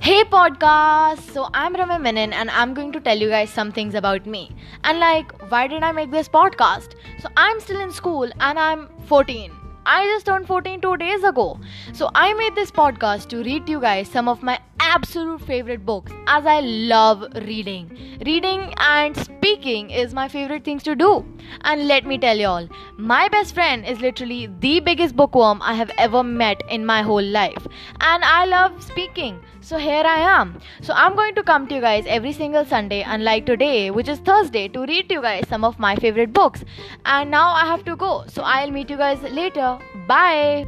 Hey podcast! So I'm Ramya Menon and I'm going to tell you guys some things about me. And like, why did I make this podcast? So I'm still in school and I'm 14. I just turned 14 two days ago. So I made this podcast to read to you guys some of my absolute favorite books as I love reading. Reading and speaking is my favorite things to do. And let me tell you all, my best friend is literally the biggest bookworm I have ever met in my whole life. And I love speaking. So here I am. So I'm going to come to you guys every single Sunday, unlike today, which is Thursday, to read to you guys some of my favorite books. And now I have to go. So I'll meet you guys later. Bye.